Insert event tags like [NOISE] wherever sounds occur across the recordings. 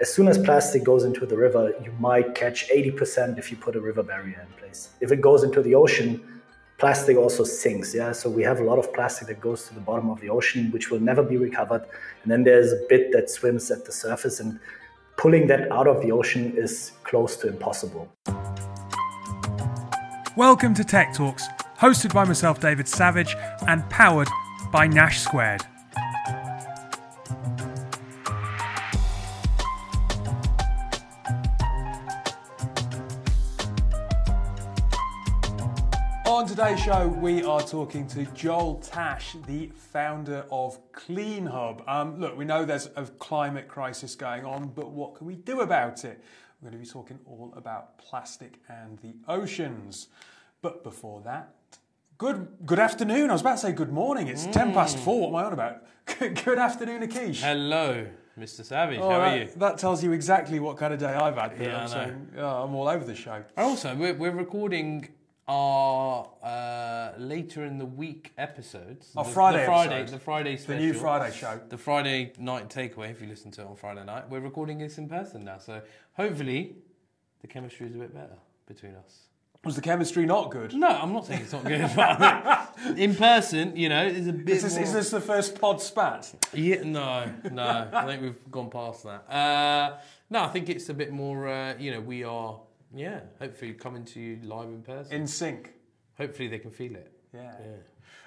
as soon as plastic goes into the river, you might catch 80% if you put a river barrier in place. If it goes into the ocean, plastic also sinks. Yeah, so we have a lot of plastic that goes to the bottom of the ocean, which will never be recovered. And then there's a bit that swims at the surface, and pulling that out of the ocean is close to impossible. Welcome to Tech Talks, hosted by myself, David Savage, and powered by Nash Squared. Today's show, we are talking to Joel Tasche, the founder of CleanHub. Um, look, we know there's a climate crisis going on, but what can we do about it? We're going to be talking all about plastic and the oceans. But before that, good good afternoon. I was about to say good morning. It's mm. 10 past four. What am I on about? [LAUGHS] good afternoon, Akish. Hello. Mr. Savage, oh, how are you? That tells you exactly what kind of day I've had. Yeah, I'm, saying, oh, I'm all over the show. Also, we're, we're recording our uh, later in the week episodes. Our Friday, the Friday, episode. the Friday special, the new Friday show, the Friday night takeaway. If you listen to it on Friday night, we're recording this in person now, so hopefully the chemistry is a bit better between us. Was the chemistry not good? No, I'm not saying it's not good. But [LAUGHS] in person, you know, it's a bit. Is this, more... is this the first pod spat? Yeah, no, no. I think we've gone past that. Uh, no, I think it's a bit more. Uh, you know, we are yeah, hopefully coming to you live in person. In sync. Hopefully they can feel it. Yeah. yeah.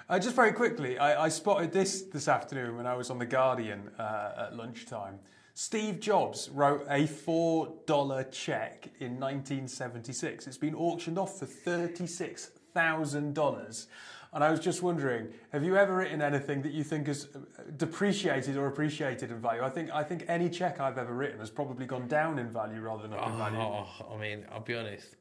Uh, just very quickly, I, I, spotted this this afternoon when I was on The Guardian uh, at lunchtime. Steve Jobs wrote a $4 check in 1976. It's been auctioned off for $36,000. And I was just wondering, have you ever written anything that you think has uh, depreciated or appreciated in value? I think I think any check I've ever written has probably gone down in value rather than up in value. Oh, I mean, I'll be honest.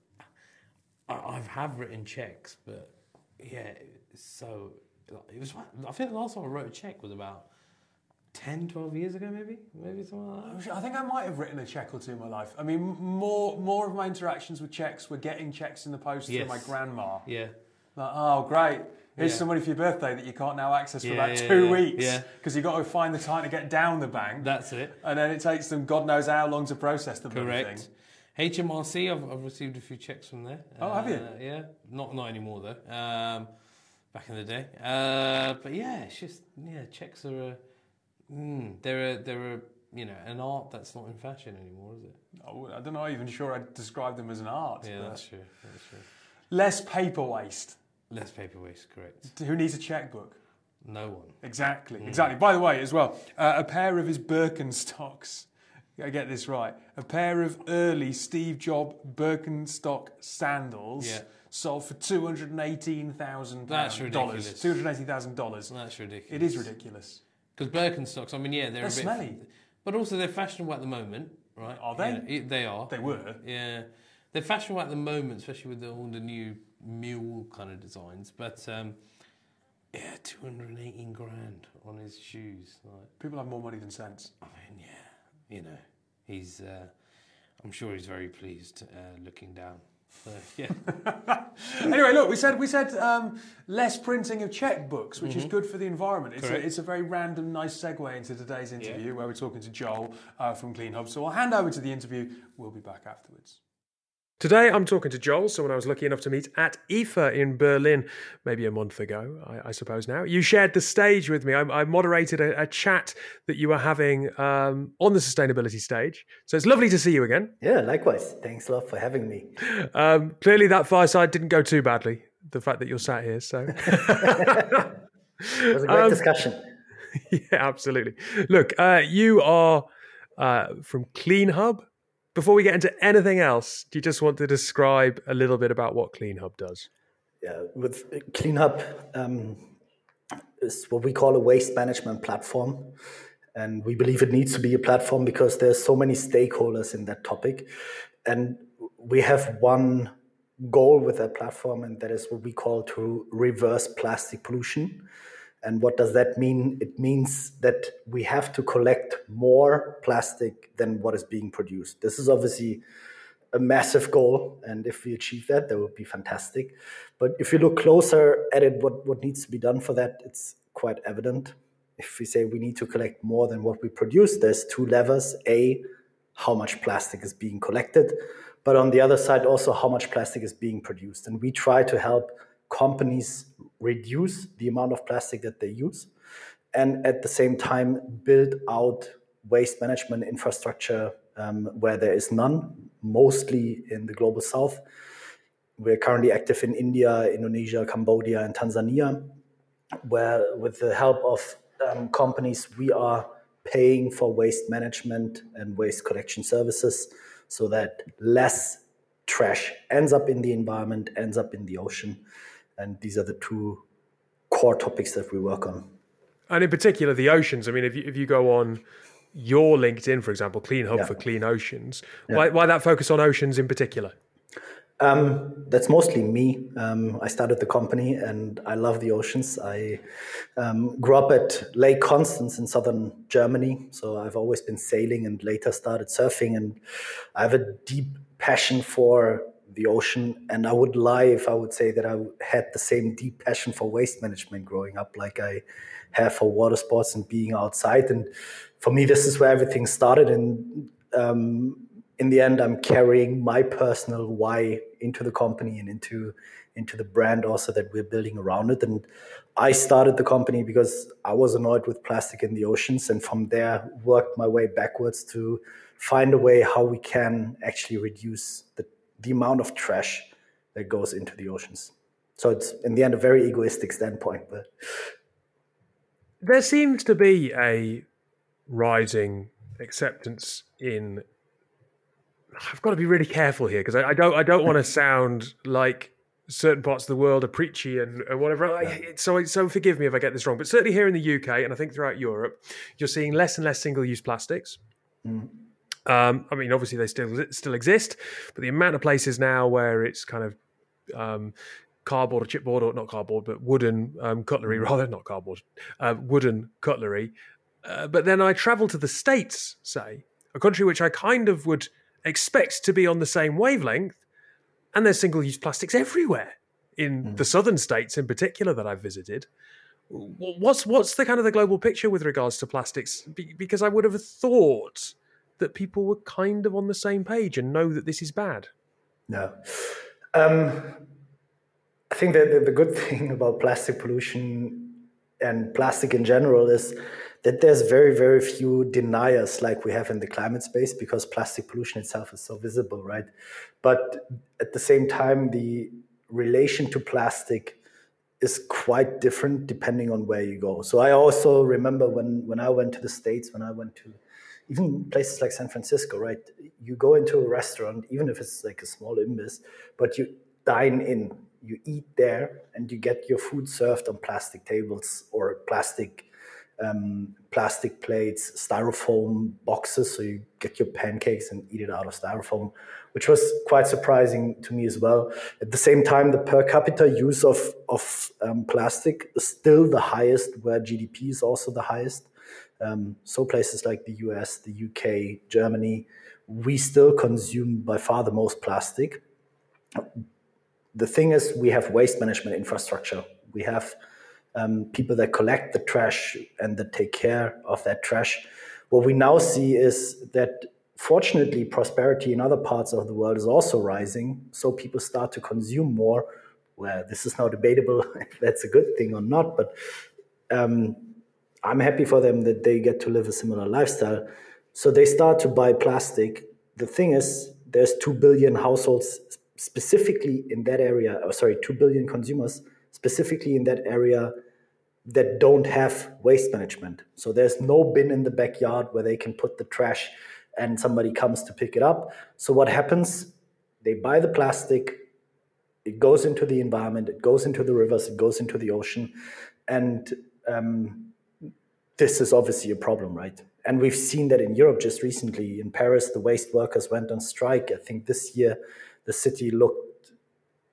I, have written checks, but yeah, so it was. I think the last time I wrote a check was about 10, 12 years ago, maybe, maybe something like that. I think I might have written a check or two in my life. I mean, more more of my interactions with checks were getting checks in the post yes. my grandma. Yeah. Like, oh, great. Here's yeah. some money for your birthday that you can't now access for yeah, about yeah, two weeks because you've got to find the time to get down the bank. That's it. And then it takes them God knows how long to process the Correct. Thing. HMRC, I've, I've, received a few checks from there. Oh, uh, have you? Yeah, not not anymore though. Um, back in the day. Uh, but yeah, it's just yeah, checks are a, mm, they're a, they're a you know an art that's not in fashion anymore, is it? Oh, I don't know. I'm Even sure I'd describe them as an art. Yeah, that's true. That's true. Less paper waste. Less paper waste, correct. Who needs a checkbook? No one. Exactly, mm. exactly. By the way, as well, uh, a pair of his Birkenstocks. [LAUGHS] I get this right. A pair of early Steve Jobs Birkenstock sandals yeah. sold for two hundred and eighteen thousand That's ridiculous. Two hundred eighteen thousand dollars. That's ridiculous. It is ridiculous. Because Birkenstocks, I mean, yeah, they're, they're a bit, smelly, but also they're fashionable at the moment, right? Are they? Yeah, they are. They were. Yeah, they're fashionable at the moment, especially with the, all the new mule kind of designs. But um, yeah, 218 grand on his shoes. Like, People have more money than sense. I mean, yeah, you know, he's. Uh, I'm sure he's very pleased uh, looking down. So, yeah. [LAUGHS] anyway, look, we said we said um, less printing of checkbooks, which mm-hmm. is good for the environment. It's a, it's a, very random, nice segue into today's interview yeah. where we're talking to Joel uh, from CleanHub. So I'll hand over to the interview. We'll be back afterwards. Today, I'm talking to Joel, someone I was lucky enough to meet at IFA in Berlin maybe a month ago, I, I suppose now. You shared the stage with me. I, I moderated a, a, chat that you were having um, on the sustainability stage. So it's lovely to see you again. Yeah, likewise. Thanks a lot for having me. Um, clearly, that fireside didn't go too badly, the fact that you're sat here. So [LAUGHS] it was a great um, discussion. [LAUGHS] Yeah, absolutely. Look, uh, you are uh, from CleanHub before we get into anything else, do you just want to describe a little bit about what CleanHub does? Yeah, with CleanHub um, is what we call a waste management platform. And we believe it needs to be a platform because there's so many stakeholders in that topic. And we have one goal with that platform, and that is what we call to reverse plastic pollution. And what does that mean? It means that we have to collect more plastic than what is being produced. This is obviously a massive goal. And if we achieve that, that would be fantastic. But if you look closer at it, what, what needs to be done for that, it's quite evident. If we say we need to collect more than what we produce, there's two levers. A, how much plastic is being collected, but on the other side, also how much plastic is being produced. And we try to help companies reduce the amount of plastic that they use and at the same time build out waste management infrastructure um, where there is none, mostly in the global south. We're currently active in India, Indonesia, Cambodia, and Tanzania, where, with the help of um, companies, we are paying for waste management and waste collection services so that less trash ends up in the environment, ends up in the ocean. And these are the two core topics that we work on. And in particular, the oceans. I mean, if you, if you go on your LinkedIn, for example, Clean Hub yeah. for Clean Oceans, yeah. why, why that focus on oceans in particular? Um, that's mostly me. Um, I started the company and I love the oceans. I um, grew up at Lake Constance in southern Germany. So I've always been sailing and later started surfing. And I have a deep passion for the ocean. And I would lie if I would say that I had the same deep passion for waste management growing up like I have for water sports and being outside. And for me, this is where everything started. And um, in the end, I'm carrying my personal why into the company and into into the brand also that we're building around it. And I started the company because I was annoyed with plastic in the oceans, and from there worked my way backwards to find a way how we can actually reduce the, the amount of trash that goes into the oceans. So it's in the end a very egoistic standpoint, but there seems to be a rising acceptance in I've got to be really careful here because I, I, don't I don't want to [LAUGHS] sound like certain parts of the world are preachy and, and whatever. I, so so forgive me if I get this wrong, but certainly here in the UK and I think throughout Europe, you're seeing less and less single use plastics. Mm. Um, I mean, obviously they still still exist, but the amount of places now where it's kind of um, cardboard or chipboard or not cardboard, but wooden um, cutlery [LAUGHS] rather, not cardboard, uh, wooden cutlery. Uh, but then I travel to the States, say, a country which I kind of would expect to be on the same wavelength, and there's single use plastics everywhere in mm. the southern states in particular that I've visited. What's what's the kind of the global picture with regards to plastics? Be- because I would have thought that people were kind of on the same page and know that this is bad. No. Um, I think that the good [LAUGHS] thing about plastic pollution and plastic in general is that there's very, very few deniers like we have in the climate space because plastic pollution itself is so visible, right? But at the same time, the relation to plastic is quite different depending on where you go. So I also remember when, when I went to the States, when I went to even places like San Francisco, right? You go into a restaurant, even if it's like a small imbiss, but you dine in, you eat there, and you get your food served on plastic tables or plastic um, plastic plates, styrofoam boxes, so you get your pancakes and eat it out of styrofoam, which was quite surprising to me as well. At the same time, the per capita use of of um, plastic is still the highest, where GDP is also the highest. Um, so places like the US, the UK, Germany, we still consume by far the most plastic. The thing is, we have waste management infrastructure. We have um, people that collect the trash and that take care of that trash. What we now see is that fortunately, prosperity in other parts of the world is also rising. So people start to consume more. Well, this is now debatable [LAUGHS] if that's a good thing or not, but um, I'm happy for them that they get to live a similar lifestyle. So they start to buy plastic. The thing is, there's 2 billion households specifically in that area, or sorry, 2 billion consumers specifically in that area that don't have waste management. So there's no bin in the backyard where they can put the trash and somebody comes to pick it up. So what happens? They buy the plastic, it goes into the environment, it goes into the rivers, it goes into the ocean. And um, this is obviously a problem, right? And we've seen that in Europe just recently. In Paris, the waste workers went on strike. I think this year the city looked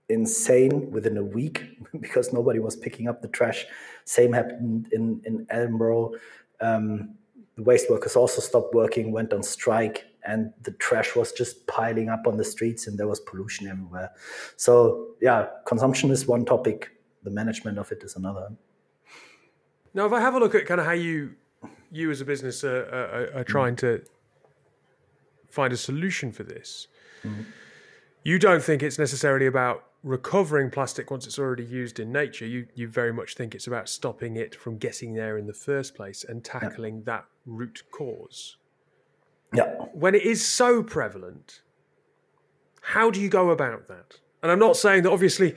insane within a week [LAUGHS] because nobody was picking up the trash. Same happened in, in Edinburgh. Um, the waste workers also stopped working, went on strike, and the trash was just piling up on the streets and there was pollution everywhere. So, yeah, consumption is one topic, the management of it is another. Now, if I have a look at kind of how you, you as a business are, are, are trying to find a solution for this, mm-hmm. you don't think it's necessarily about recovering plastic once it's already used in nature. You you very much think it's about stopping it from getting there in the first place and tackling yeah. that root cause. Yeah. When it is so prevalent, how do you go about that? And I'm not saying that obviously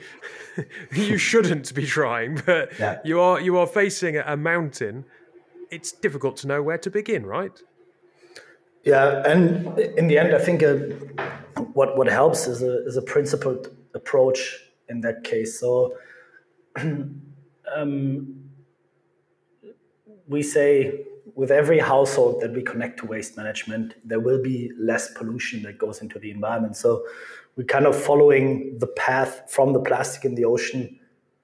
[LAUGHS] you shouldn't be trying, but yeah. you are you are facing a mountain. It's difficult to know where to begin, right? Yeah, and in the end, I think uh, what what helps is a is a principled approach in that case. So [CLEARS THROAT] um, we say with every household that we connect to waste management, there will be less pollution that goes into the environment. So we're kind of following the path from the plastic in the ocean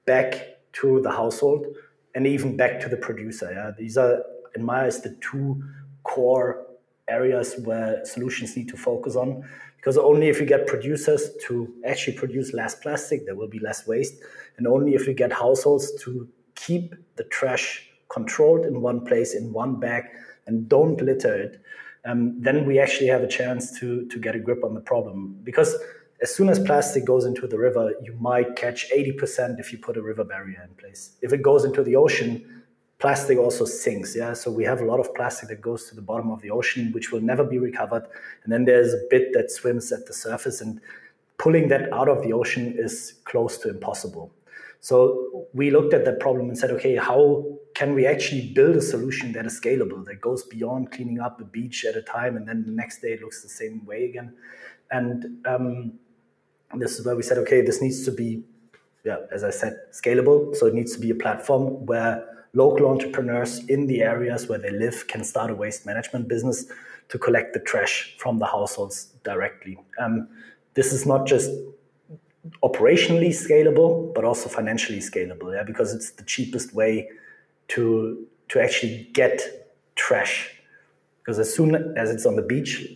back to the household and even back to the producer. Yeah? These are, in my eyes, the two core areas where solutions need to focus on. Because only if we get producers to actually produce less plastic, there will be less waste. And only if we get households to keep the trash controlled in one place, in one bag, and don't litter it, um, then we actually have a chance to, to get a grip on the problem. Because as soon as plastic goes into the river, you might catch 80% if you put a river barrier in place. If it goes into the ocean, plastic also sinks. Yeah, so we have a lot of plastic that goes to the bottom of the ocean, which will never be recovered. And then there's a bit that swims at the surface, and pulling that out of the ocean is close to impossible. So we looked at that problem and said, okay, how can we actually build a solution that is scalable, that goes beyond cleaning up a beach at a time, and then the next day it looks the same way again? And um, this is where we said, okay, this needs to be, yeah, as I said, scalable. So it needs to be a platform where local entrepreneurs in the areas where they live can start a waste management business to collect the trash from the households directly. Um, this is not just operationally scalable, but also financially scalable, yeah, because it's the cheapest way to to actually get trash. Because as soon as it's on the beach,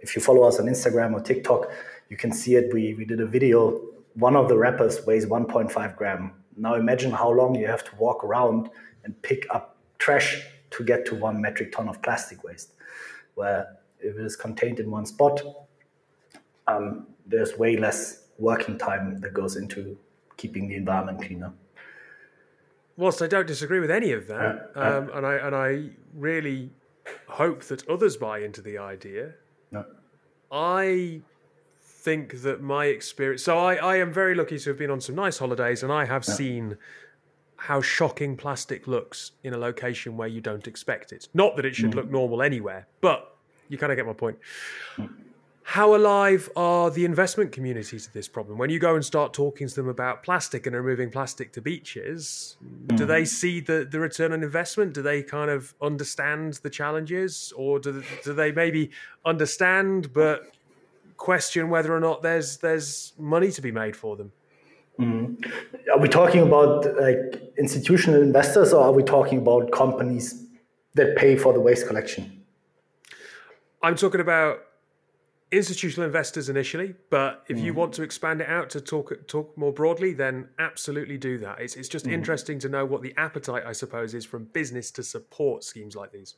if you follow us on Instagram or TikTok, you can see it. We, we did a video. One of the wrappers weighs 1.5 gram. Now imagine how long you have to walk around and pick up trash to get to one metric ton of plastic waste. Where if it is contained in one spot, um, there's way less working time that goes into keeping the environment cleaner. Whilst I don't disagree with any of that, um, and I and I really hope that others buy into the idea. I think that my experience. So I, I am very lucky to have been on some nice holidays, and I have yeah. seen how shocking plastic looks in a location where you don't expect it. Not that it should mm. look normal anywhere, but you kind of get my point. Mm. How alive are the investment communities to this problem? When you go and start talking to them about plastic and removing plastic to beaches, mm. do they see the, the return on investment? Do they kind of understand the challenges? Or do, do they maybe understand but question whether or not there's there's money to be made for them. Mm. Are we talking about like institutional investors, or are we talking about companies that pay for the waste collection? I'm talking about institutional investors initially, but if mm. you want to expand it out to talk talk more broadly, then absolutely do that. It's it's just mm. interesting to know what the appetite, I suppose, is from business to support schemes like these.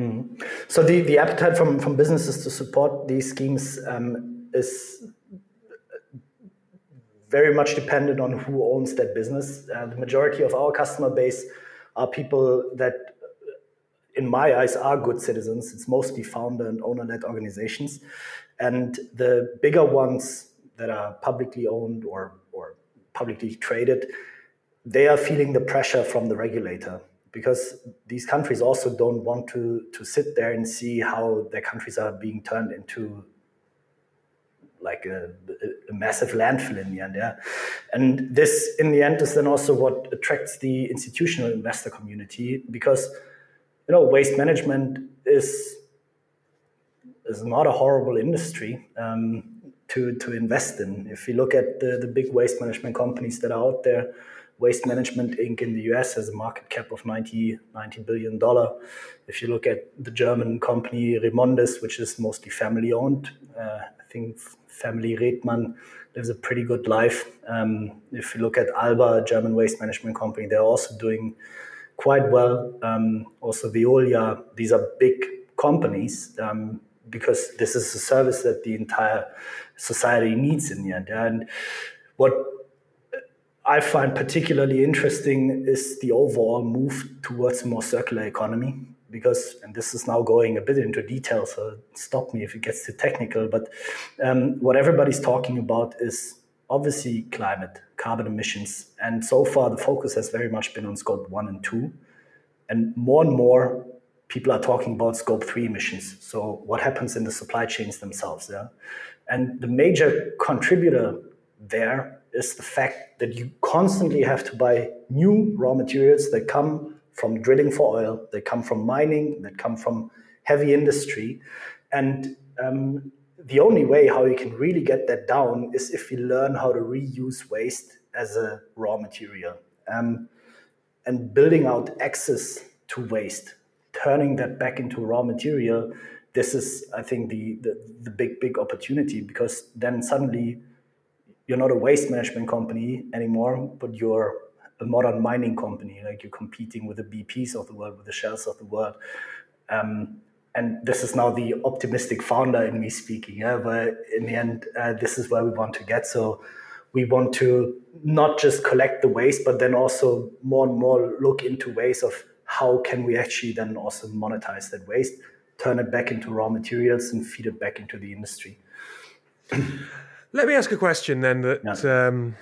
Mm. So the, the appetite from, from businesses to support these schemes um, is very much dependent on who owns that business. Uh, the majority of our customer base are people that, in my eyes, are good citizens. It's mostly founder and owner-led organizations, and the bigger ones that are publicly owned or or publicly traded, they are feeling the pressure from the regulator because these countries also don't want to to sit there and see how their countries are being turned into like a, a, massive landfill in the end yeah? And this in the end is then also what attracts the institutional investor community because you know waste management is is not a horrible industry um, to to invest in. If you look at the, the big waste management companies that are out there Waste Management Inc. in the US has a market cap of 90, 90 billion dollar. If you look at the German company Remondis, which is mostly family owned, uh, I think family Rethmann lives a pretty good life. Um, if you look at Alba, a German waste management company, they're also doing quite well. Um, also Veolia, these are big companies um, because this is a service that the entire society needs in the end. And what I find particularly interesting is the overall move towards a more circular economy. Because, and this is now going a bit into detail, so stop me if it gets too technical. But um, what everybody's talking about is obviously climate, carbon emissions. And so far, the focus has very much been on scope one and two. And more and more, people are talking about scope three emissions. So, what happens in the supply chains themselves? Yeah. And the major contributor there is the fact that you constantly have to buy new raw materials that come from drilling for oil, that come from mining, that come from heavy industry. And um, the only way how you can really get that down is if you learn how to reuse waste as a raw material um, and building out access to waste, turning that back into raw material. This is, I think, the, the, the big, big opportunity because then suddenly you're not a waste management company anymore, but you're a modern mining company. Like you're competing with the BPs of the world, with the Shells of the world. Um, and this is now the optimistic founder in me speaking. Yeah, but in the end, uh, this is where we want to get. So we want to not just collect the waste, but then also more and more look into ways of how can we actually then also monetize that waste, turn it back into raw materials, and feed it back into the industry. [CLEARS THROAT] Let me ask a question then that. Yeah. Um,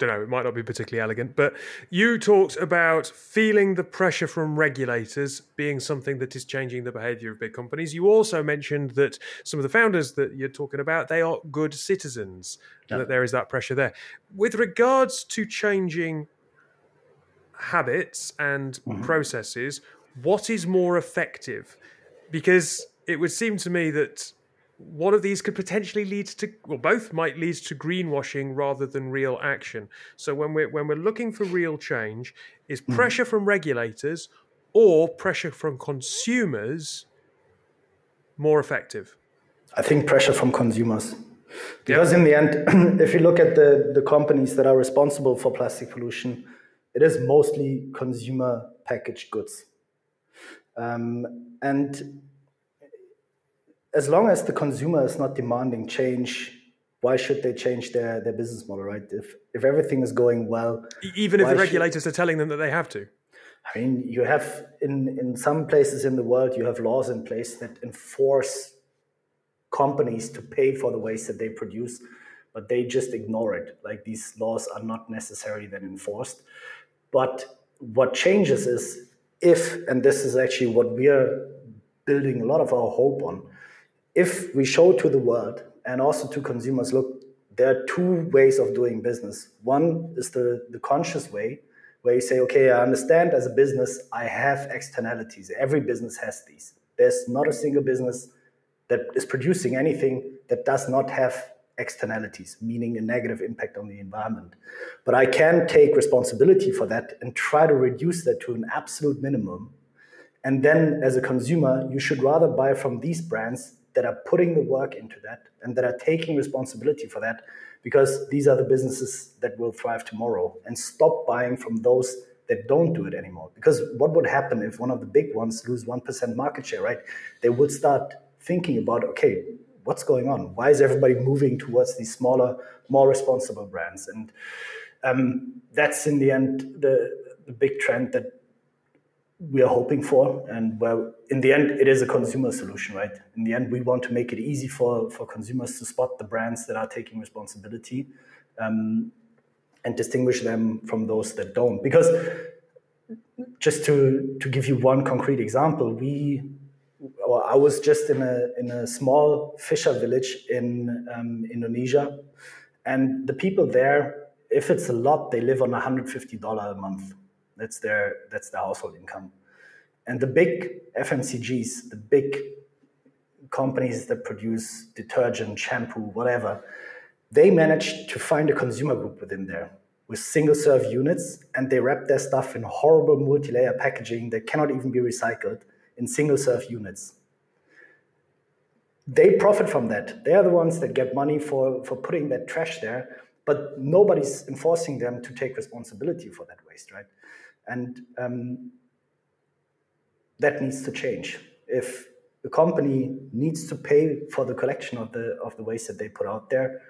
don't know, it might not be particularly elegant, but you talked about feeling the pressure from regulators being something that is changing the behavior of big companies. You also mentioned that some of the founders that you're talking about, they are good citizens, yeah. and that there is that pressure there. With regards to changing habits and mm-hmm. processes, what is more effective? Because it would seem to me that one of these could potentially lead to well both might lead to greenwashing rather than real action so when we're when we're looking for real change is hmm. pressure from regulators or pressure from consumers more effective i think pressure from consumers because yep. in the end [CLEARS THROAT] if you look at the the companies that are responsible for plastic pollution it is mostly consumer packaged goods um, and as long as the consumer is not demanding change, why should they change their, their business model, right? If if everything is going well, even if the regulators should, are telling them that they have to. I mean, you have in in some places in the world, you have laws in place that enforce companies to pay for the waste that they produce, but they just ignore it. Like these laws are not necessarily then enforced. But what changes is if, and this is actually what we are building a lot of our hope on if we show to the world and also to consumers, look, there are two ways of doing business. One is the, the conscious way, where you say, okay, I understand as a business, I have externalities. Every business has these. There's not a single business that is producing anything that does not have externalities, meaning a negative impact on the environment. But I can take responsibility for that and try to reduce that to an absolute minimum. And then as a consumer, you should rather buy from these brands that are putting the work into that and that are taking responsibility for that because these are the businesses that will thrive tomorrow and stop buying from those that don't do it anymore. Because what would happen if one of the big ones lose 1% market share right? They would start thinking about okay what's going on? Why is everybody moving towards these smaller more responsible brands? And um, that's in the end the, the big trend that we are hoping for. And where in the end it is a consumer solution right? In the end we want to make it easy for for consumers to spot the brands that are taking responsibility um, and distinguish them from those that don't. Because just to to give you one concrete example we well, I was just in a in a small fisher village in um, Indonesia, and the people there, if it's a lot, they live on $150 a month that's their that's their household income. And the big FMCGs, the big companies that produce detergent, shampoo, whatever, they managed to find a consumer group within there with single serve units and they wrap their stuff in horrible multi-layer packaging that cannot even be recycled in single serve units. They profit from that. They are the ones that get money for, for putting that trash there, but nobody's enforcing them to take responsibility for that waste, right? And um, that needs to change. If the company needs to pay for the collection of the of the waste that they put out there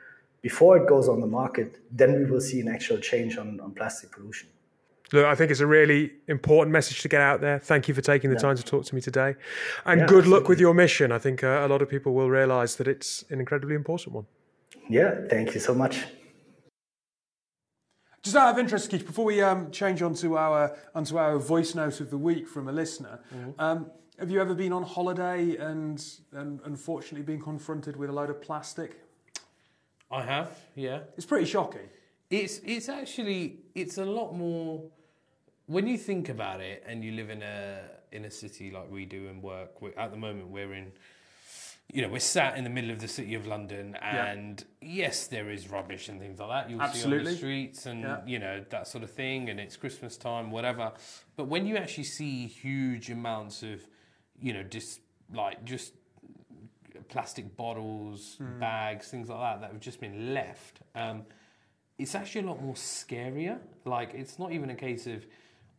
before it goes on the market, then we will see an actual change on, on plastic pollution. Look, I think it's a really important message to get out there. Thank you for taking the yeah. time to talk to me today. And yeah, good absolutely. luck with your mission. I think uh, a lot of people will realize that it's an incredibly important one. Yeah, thank you so much. Just out of interest, Keith, before we um, change onto our onto our voice note of the week from a listener, mm-hmm. um, have you ever been on holiday and, and unfortunately been confronted with a load of plastic? I have, yeah. It's pretty shocking. It's it's actually it's a lot more when you think about it, and you live in a in a city like we do and work. at the moment, we're in you know, we're sat in the middle of the city of London, and yeah. yes, there is rubbish and things like that. You'll Absolutely. see on the streets and yeah. you know that sort of thing, and it's Christmas time, whatever. But when you actually see huge amounts of, you know, just like just plastic bottles, mm. bags, things like that that have just been left, um, it's actually a lot more scarier. Like it's not even a case of,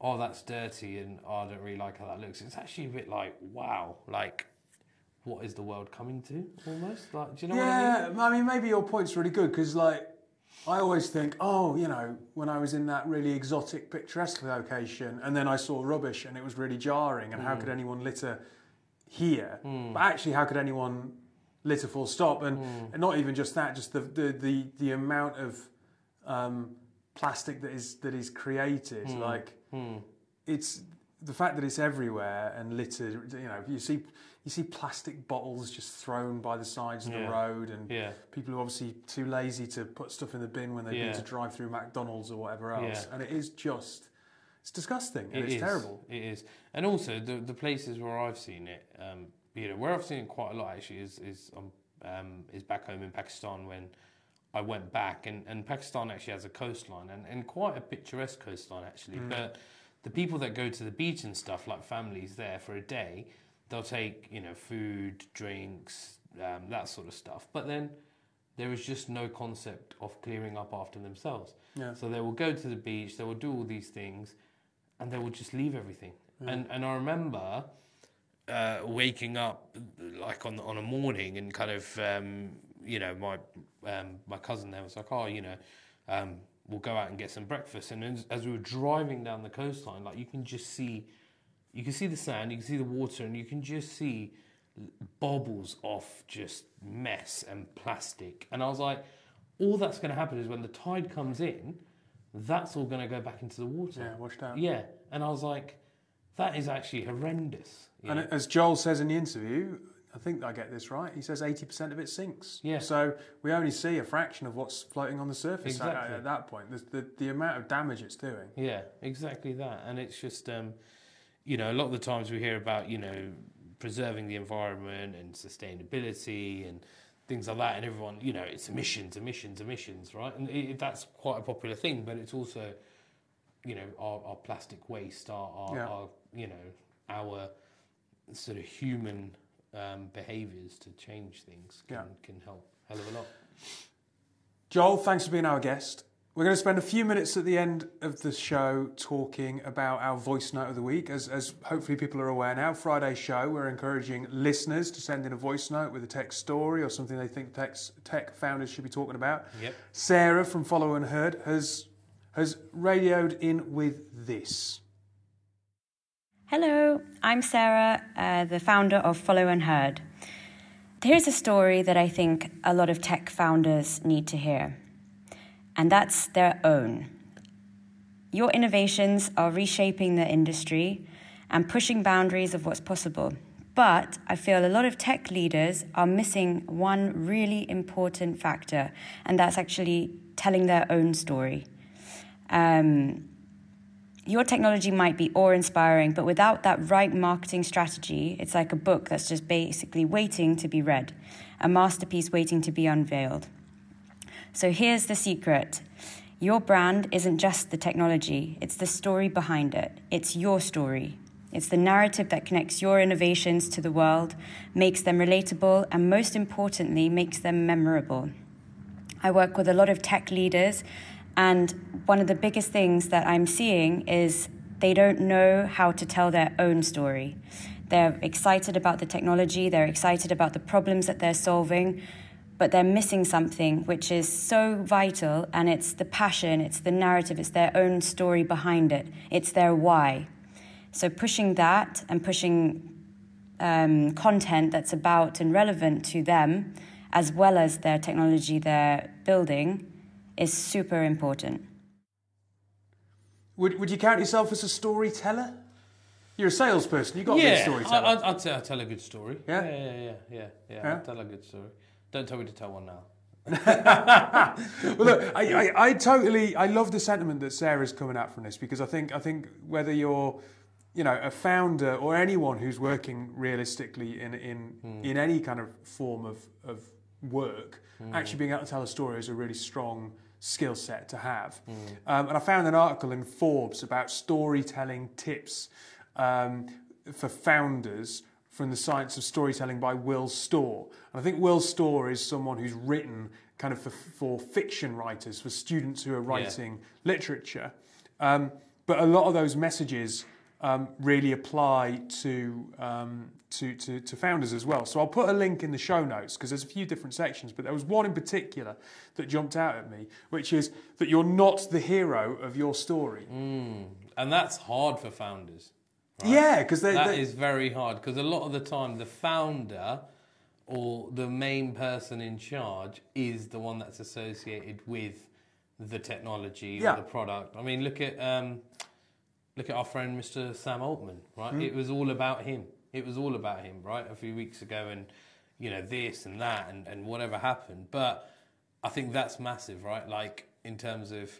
oh, that's dirty and oh, I don't really like how that looks. It's actually a bit like, wow, like what is the world coming to almost like do you know yeah, what I mean? I mean maybe your point's really good because like I always think oh you know when I was in that really exotic picturesque location and then I saw rubbish and it was really jarring and mm. how could anyone litter here mm. but actually how could anyone litter full stop and, mm. and not even just that just the the the, the amount of um, plastic that is that is created hmm. like hmm. it's the fact that it's everywhere and littered you know you see you see plastic bottles just thrown by the sides of yeah. the road, and yeah. people are obviously too lazy to put stuff in the bin when they yeah. need to drive through McDonald's or whatever else. And it is just, it's disgusting and it it's is. terrible. It is. And also, the, the places where I've seen it, um, you know, where I've seen it quite a lot actually is, is, um, um, is back home in Pakistan when I went back. And, and Pakistan actually has a coastline and, and quite a picturesque coastline actually. Mm. But the people that go to the beach and stuff, like families there for a day, they'll take you know food, drinks, um, that sort of stuff. But then there is just no concept of clearing up after themselves. Yeah. So they will go to the beach, they will do all these things, and they will just leave everything. Yeah. And and I remember uh, waking up like on on a morning and kind of um, you know my um, my cousin there was like, oh, you know. Um, we'll go out and get some breakfast, and as, as we were driving down the coastline, like you can just see you can see the sand, you can see the water, and you can just see bubbles of just mess and plastic. And I was like, all that's going to happen is when the tide comes in, that's all going to go back into the water. Yeah, washed out. Yeah. And I was like, that is actually horrendous. And as Joel says in the interview, I think I get this right. He says 80% of it sinks. Yeah. So we only see a fraction of what's floating on the surface exactly. at, at, that point. The, the, the, amount of damage it's doing. Yeah, exactly that. And it's just, um, you know, a lot of the times we hear about, you know, preserving the environment and sustainability and things like that, and everyone, you know, it's emissions, emissions, emissions, right? And it, that's quite a popular thing, but it's also, you know, our, our plastic waste, our, our, yeah. our, you know, our sort of human um, behaviours to change things can, yeah. can help hell of a lot. Joel, thanks for being our guest. We're going to spend a few minutes at the end of the show talking about our voice note of the week. As, as hopefully people are aware now, Friday's show, we're encouraging listeners to send in a voice note with a tech story or something they think tech, tech founders should be talking about. Yep. Sarah from Follow and Heard has, has radioed in with this. Hello, I'm Sarah, uh, the founder of Follow and Heard. Here's a story that I think a lot of tech founders need to hear and that's their own. Your innovations are reshaping the industry and pushing boundaries of what's possible. But I feel a lot of tech leaders are missing one really important factor, and that's actually telling their own story. Um, your technology might be awe inspiring, but without that right marketing strategy, it's like a book that's just basically waiting to be read, a masterpiece waiting to be unveiled. So here's the secret your brand isn't just the technology, it's the story behind it. It's your story. It's the narrative that connects your innovations to the world, makes them relatable, and most importantly, makes them memorable. I work with a lot of tech leaders, and one of the biggest things that I'm seeing is they don't know how to tell their own story. They're excited about the technology, they're excited about the problems that they're solving, but they're missing something which is so vital, and it's the passion, it's the narrative, it's their own story behind it, it's their why. So, pushing that and pushing um, content that's about and relevant to them, as well as their technology they're building, is super important. Would, would you count yourself as a storyteller? You're a salesperson. You've got to be a Yeah, storyteller. I, I'd, I'd I tell a good story. Yeah? yeah, yeah, yeah, yeah, yeah. Yeah? I tell a good story. Don't tell me to tell one now. [LAUGHS] well, look, I, I, I totally, I love the sentiment that Sarah's coming out from this because I think, I think whether you're, you know, a founder or anyone who's working realistically in in in any kind of form of of work, actually being able to tell a story is a really strong skill set to have. Um, and I found an article in Forbes about storytelling tips um, for founders from the Science of Storytelling by Will Storr. And I think Will Storr is someone who's written kind of for, for fiction writers, for students who are writing literature. Um, but a lot of those messages um, really apply to, um, to, to, to founders as well. So I'll put a link in the show notes because there's a few different sections, but there was one in particular that jumped out at me, which is that you're not the hero of your story. And that's hard for founders. Yeah, because That they- is very hard because a lot of the time the founder or the main person in charge is the one that's associated with the technology Yeah. or the product. I mean, look at um, look at our friend Mr. Sam Altman, right? Hmm. It was all about him. It was all about him, right? A few weeks ago, and you know this and that and, and whatever happened. But I think that's massive, right? Like in terms of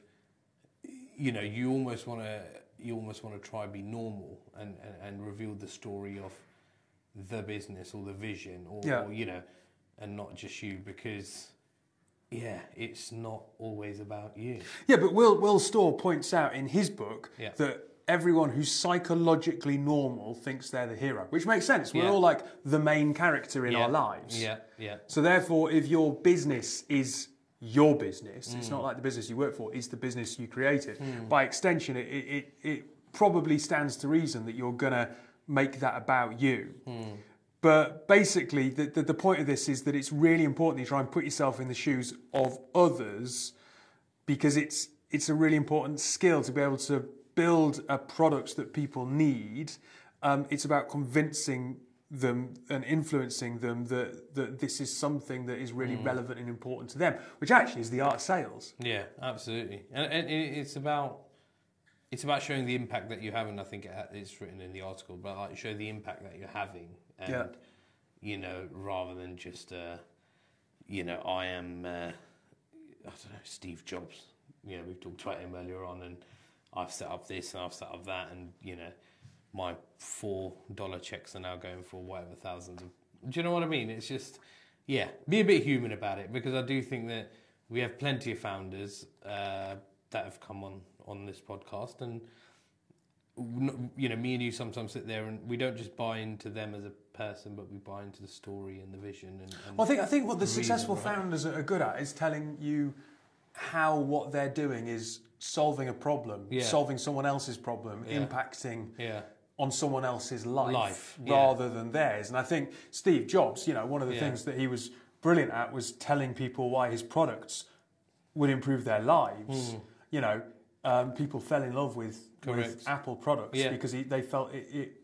you know, you almost want to you almost want to try and be normal and, and, and reveal the story of the business or the vision or, Yeah. or you know, and not just you because yeah, it's not always about you. Yeah, but Will Will Storr points out in his book Yeah. that everyone who's psychologically normal thinks they're the hero, which makes sense. We're Yeah. all like the main character in our lives. Yeah, yeah. So therefore, if your business is your business, it's not mm. like the business you work for; it's the business you created. Mm. By extension, it, it it probably stands to reason that you're gonna make that about you. Mm. But basically, the, the, the point of this is that it's really important you try and put yourself in the shoes of others because it's it's a really important skill to be able to build a product that people need. Um, it's about convincing them and influencing them that, that this is something that is really relevant and important to them, which actually is the art of sales. Yeah, absolutely, and, and it's about it's about showing the impact that you have, and I think it's written in the article, but like show the impact that you're having, and Yeah. you know, rather than just uh, you know, I am uh, I don't know Steve Jobs. You know, we've talked about him earlier on, and I've set up this and I've set up that, and you know, my four dollar checks are now going for whatever thousands of. Do you know what I mean? It's just, yeah, be a bit human about it because I do think that we have plenty of founders uh, that have come on on this podcast, and you know, me and you sometimes sit there and we don't just buy into them as a person, but we buy into the story and the vision. And, and Well, I think I think what the reason, successful right? founders are good at is telling you how what they're doing is solving a problem, Yeah. solving someone else's problem, Yeah. impacting yeah, on someone else's life, Life, yeah. rather than theirs. And I think Steve Jobs, you know, one of the Yeah. things that he was brilliant at was telling people why his products would improve their lives. You know, um, people fell in love with, with. Apple products Yeah. because he, they felt it, it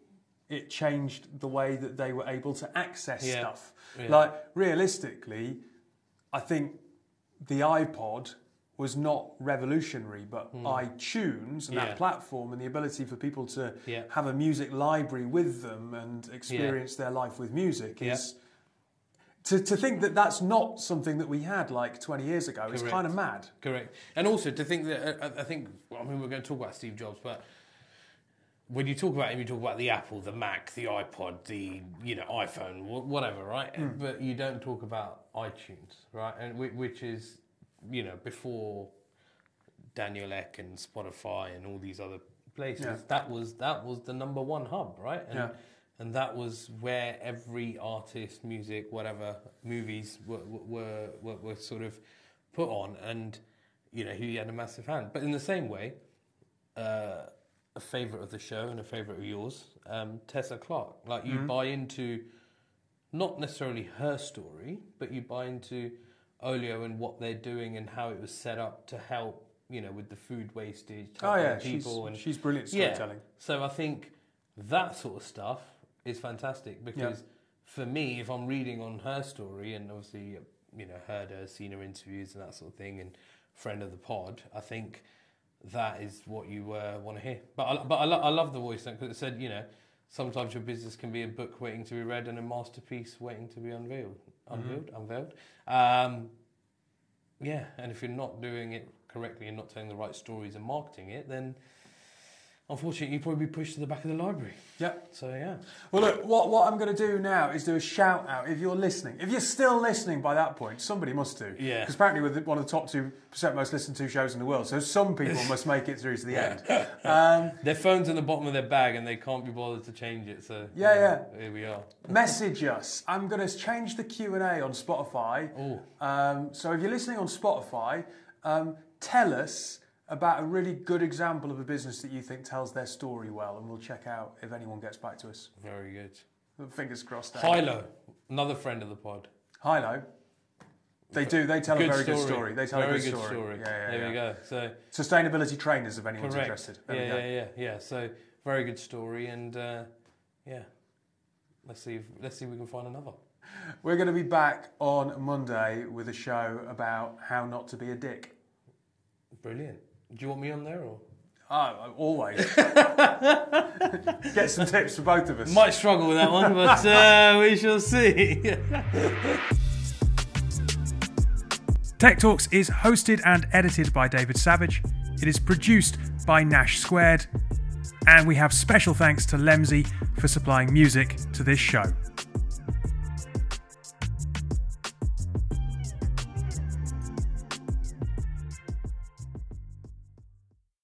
it changed the way that they were able to access stuff. Like realistically, I think the iPod was not revolutionary, but iTunes and. Yeah. that platform and the ability for people to Yeah. have a music library with them and experience their life with music Yeah. is to, to think that that's not something that we had like 20 years ago is kind of mad. Correct. And also to think that uh, I think I mean we're going to talk about Steve Jobs, but when you talk about him, you talk about the Apple, the Mac, the iPod, the you know iPhone, whatever, right? But you don't talk about iTunes, right? And which is you know before Daniel Ek and Spotify and all these other places. Yeah. That was that was the number one hub, right? And, Yeah. And that was where every artist, music, whatever, movies were were, were, were sort of put on, and you know he had a massive hand. But in the same way, uh, a favorite of the show and a favorite of yours, um, Tessa Clark. Like you mm-hmm. buy into not necessarily her story, but you buy into Olio and what they're doing and how it was set up to help, you know, with the food wastage. Oh yeah, people she's, and she's brilliant storytelling. Yeah. So I think that sort of stuff is fantastic because for me, if I'm reading on her story and obviously you know heard her, seen her interviews and that sort of thing, and friend of the pod, I think that is what you uh, want to hear. But I, but I, lo- I love the voice because it said you know sometimes your business can be a book waiting to be read and a masterpiece waiting to be unveiled. Unveiled, mm-hmm. unveiled. Um, yeah, and if you're not doing it correctly and not telling the right stories and marketing it, then unfortunately, you'd probably be pushed to the back of the library. Yep. So yeah. Well, look, what, what I'm going to do now is do a shout out. If you're listening, if you're still listening by that point, somebody must do. Yeah. Because apparently we're one of the top two percent most listened to shows in the world. So some people must [LAUGHS] make it through to the end. Um, [LAUGHS] their phone's in the bottom of their bag and they can't be bothered to change it. So yeah, yeah. Here we are. [LAUGHS] Message us. I'm going to change the Q and A on Spotify. Um, so if you're listening on Spotify, um, tell us about a really good example of a business that you think tells their story well, and we'll check out if anyone gets back to us. Very good. Fingers crossed. Hilo, another friend of the pod. Hilo. They do. They tell good a very story. good story. They tell very a good, good story. story. Yeah, yeah, there yeah. we go. So sustainability trainers, if anyone's correct. interested. There yeah, yeah, yeah, yeah. So very good story, and uh, yeah, let's see. If, let's see if we can find another. We're going to be back on Monday with a show about how not to be a dick. Brilliant. Do you want me on there or? Oh, always. [LAUGHS] Get some tips for both of us. Might struggle with that one, but uh, [LAUGHS] we shall see. Tech Talks is hosted and edited by David Savage. It is produced by Nash Squared. And we have special thanks to Lemsey for supplying music to this show.